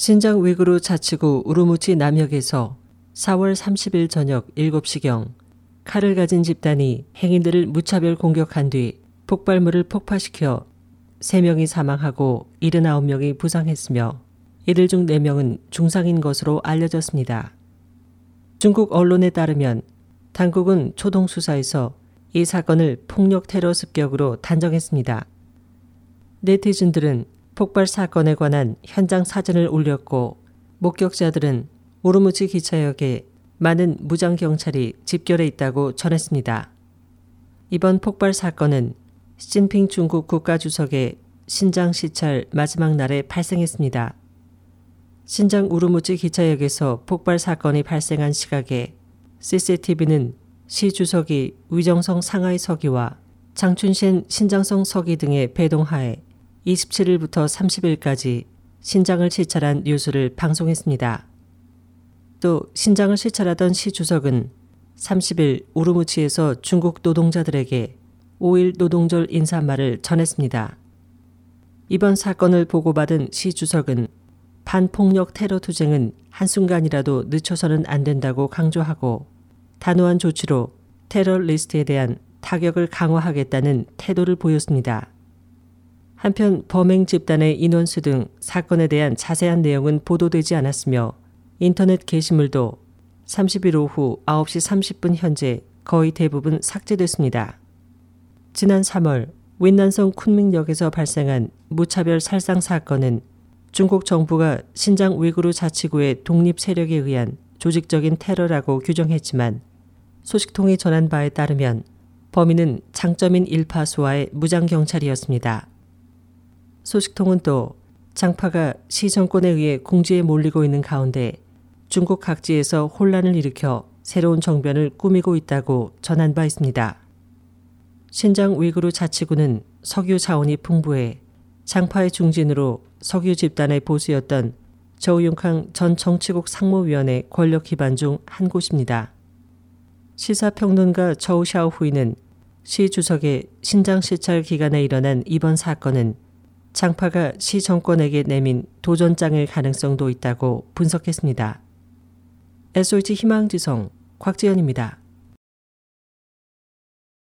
신장 위구르 자치구 우르무치 남역에서 4월 30일 저녁 7시경 칼을 가진 집단이 행인들을 무차별 공격한 뒤 폭발물을 폭파시켜 3명이 사망하고 79명이 부상했으며 이들 중 4명은 중상인 것으로 알려졌습니다. 중국 언론에 따르면 당국은 초동 수사에서 이 사건을 폭력 테러 습격으로 단정했습니다. 네티즌들은 폭발 사건에 관한 현장 사진을 올렸고 목격자들은 오르무치 기차역에 많은 무장 경찰이 집결해 있다고 전했습니다. 이번 폭발 사건은 시진핑 중국 국가주석의 신장 시찰 마지막 날에 발생했습니다. 신장 우르무치 기차역에서 폭발 사건이 발생한 시각에 CCTV는 시 주석이 위정성 상하이 서기와 장춘신 신장성 서기 등의 배동하에 27일부터 30일까지 신장을 시찰한 뉴스를 방송했습니다. 또 신장을 시찰하던 시 주석은 30일 우르무치에서 중국 노동자들에게 5일 노동절 인사말을 전했습니다. 이번 사건을 보고받은 시 주석은 반폭력 테러 투쟁은 한순간이라도 늦춰서는 안 된다고 강조하고 단호한 조치로 테러리스트에 대한 타격을 강화하겠다는 태도를 보였습니다. 한편 범행 집단의 인원수 등 사건에 대한 자세한 내용은 보도되지 않았으며 인터넷 게시물도 30일 오후 9시 30분 현재 거의 대부분 삭제됐습니다. 지난 3월 윈난성 쿤밍역에서 발생한 무차별 살상 사건은 중국 정부가 신장 위구르 자치구의 독립 세력에 의한 조직적인 테러라고 규정했지만 소식통이 전한 바에 따르면 범인은 장점인 일파수와의 무장 경찰이었습니다. 소식통은 또 장파가 시 정권에 의해 궁지에 몰리고 있는 가운데 중국 각지에서 혼란을 일으켜 새로운 정변을 꾸미고 있다고 전한 바 있습니다. 신장 위구르 자치구는 석유 자원이 풍부해 장파의 중진으로 석유 집단의 보수였던 저우융캉 전 정치국 상무위원회 권력 기반 중 한 곳입니다. 시사평론가 저우 샤오후이는 시 주석의 신장 시찰 기간에 일어난 이번 사건은 장파가 시 정권에게 내민 도전장일 가능성도 있다고 분석했습니다. SOH 희망지성 곽지연입니다.